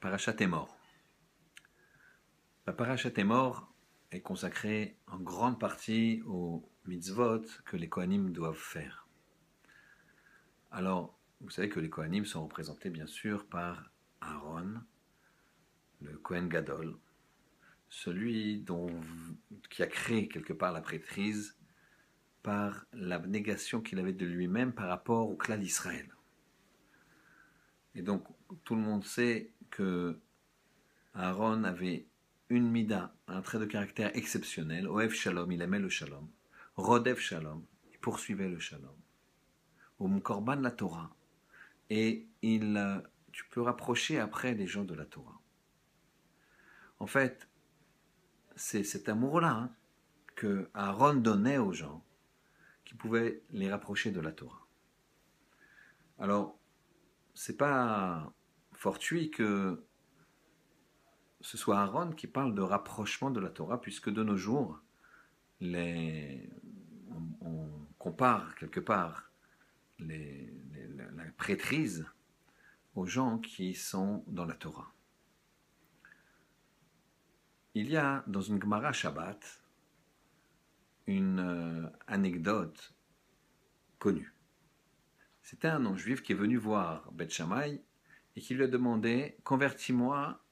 Parachat est mort. La Parachat est mort est consacrée en grande partie aux mitzvot que les Kohanim doivent faire. Alors, vous savez que les Kohanim sont représentés bien sûr par Aaron, le Kohen Gadol, celui qui a créé quelque part la prêtrise par l'abnégation qu'il avait de lui-même par rapport au clan d'Israël. Et donc, tout le monde sait que Aaron avait une mida, un trait de caractère exceptionnel. Oev Shalom, il aimait le Shalom. Rodev Shalom, il poursuivait le Shalom. Om Korban la Torah. Et il, euh, tu peux rapprocher après les gens de la Torah. En fait, c'est cet amour-là hein, que Aaron donnait aux gens qui pouvait les rapprocher de la Torah. Alors, c'est pas fortuit que ce soit Aaron qui parle de rapprochement de la Torah, puisque de nos jours, on, compare quelque part la prêtrise aux gens qui sont dans la Torah. Il y a dans une Gemara Shabbat une euh, anecdote connue. C'était un non-juif qui est venu voir Beth Shammai et qui lui a demandé Convertis-moi,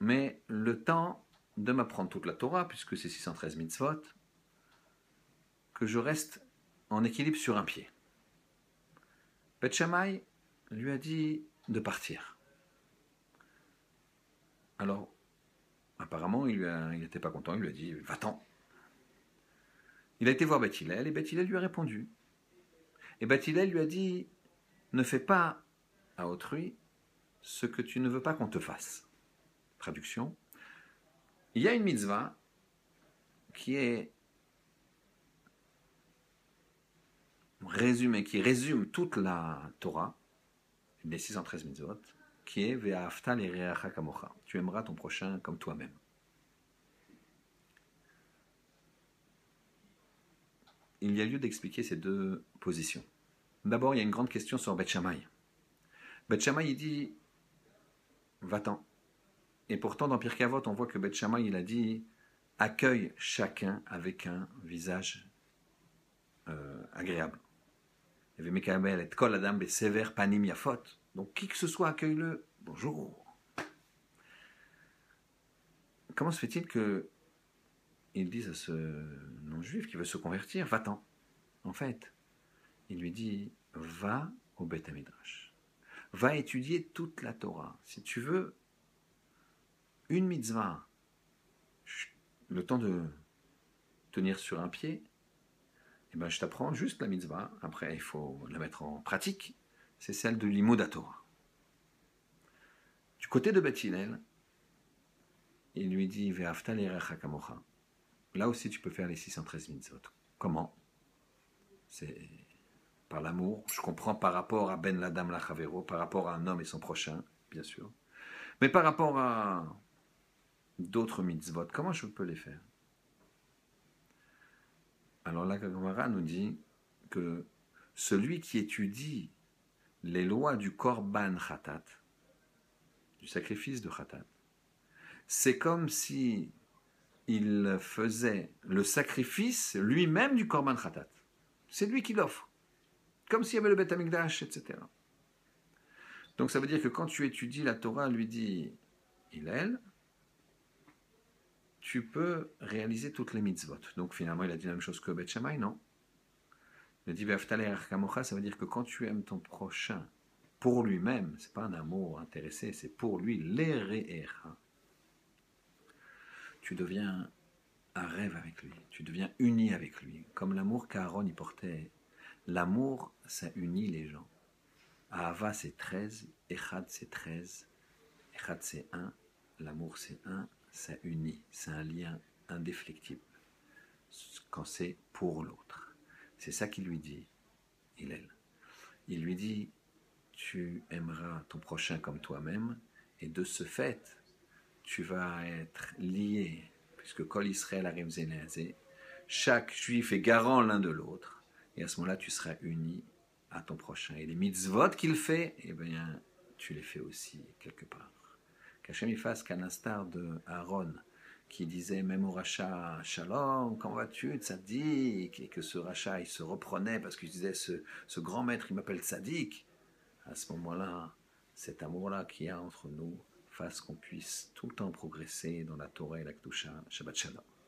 mais le temps de m'apprendre toute la Torah, puisque c'est 613 mitzvot, que je reste en équilibre sur un pied. Beth lui a dit de partir. Alors, apparemment, il n'était pas content, il lui a dit Va-t'en. Il a été voir Beth et Beth lui a répondu et Bathilel lui a dit Ne fais pas à autrui ce que tu ne veux pas qu'on te fasse. Traduction Il y a une mitzvah qui est résumée, qui résume toute la Torah, les 613 mitzvot, qui est Ve'afta kamocha. Tu aimeras ton prochain comme toi-même. il y a lieu d'expliquer ces deux positions. D'abord, il y a une grande question sur Beth Shammai. Beth Shammai, il dit Va-t'en. Et pourtant, dans Pirkei Avot, on voit que Beth Shammai, il a dit Accueille chacun avec un visage euh, agréable. Et Kol Adam panim. Donc, qui que ce soit, accueille-le. Bonjour. Comment se fait-il que ils disent à ce non-juif qui veut se convertir, va-t'en. En fait, il lui dit, va au Beth Midrash. Va étudier toute la Torah. Si tu veux une mitzvah, le temps de tenir sur un pied, eh ben, je t'apprends juste la mitzvah. Après, il faut la mettre en pratique. C'est celle de l'imoda Torah. Du côté de Beth il lui dit. Là aussi, tu peux faire les 613 mitzvot. Comment? C'est par l'amour. Je comprends par rapport à Ben Ladam Lachavero, par rapport à un homme et son prochain, bien sûr. Mais par rapport à d'autres mitzvot, comment je peux les faire? Alors la Gemara nous dit que celui qui étudie les lois du Korban Khatat, du sacrifice de Khatat, c'est comme si il faisait le sacrifice lui-même du Korban Khatat. C'est lui qui l'offre. Comme s'il y avait le Beth Amikdash, etc. Donc ça veut dire que quand tu étudies la Torah, lui dit Hillel, tu peux réaliser toutes les mitzvot. Donc finalement, il a dit la même chose que Beth Shammai, non? Il a dit ça veut dire que quand tu aimes ton prochain pour lui-même, c'est pas un amour intéressé, c'est pour lui, l'Ere'echa tu deviens un rêve avec lui, tu deviens uni avec lui, comme l'amour qu'Aaron y portait. L'amour, ça unit les gens. Ahava, c'est 13, Echad, c'est 13, Echad, c'est 1, l'amour, c'est 1, ça unit, c'est un lien indéflectible, quand c'est pour l'autre. C'est ça qu'il lui dit, Hillel. Il lui dit, tu aimeras ton prochain comme toi-même, et de ce fait, tu vas être lié, puisque Kol Israël arrive chaque juif est garant l'un de l'autre, et à ce moment-là, tu seras uni à ton prochain. Et les mitzvot qu'il fait, eh bien, tu les fais aussi quelque part. Qu'Hachem y fasse qu'à l'instar de Aaron, qui disait même au rachat Shalom, comment vas-tu, Tzadik? Et que ce rachat, il se reprenait parce qu'il disait ce, grand maître, il m'appelle Tzadik. À ce moment-là, cet amour-là qu'il y a entre nous fasse qu'on puisse tout le temps progresser dans la Torah et la Kedusha. Shabbat Shalom.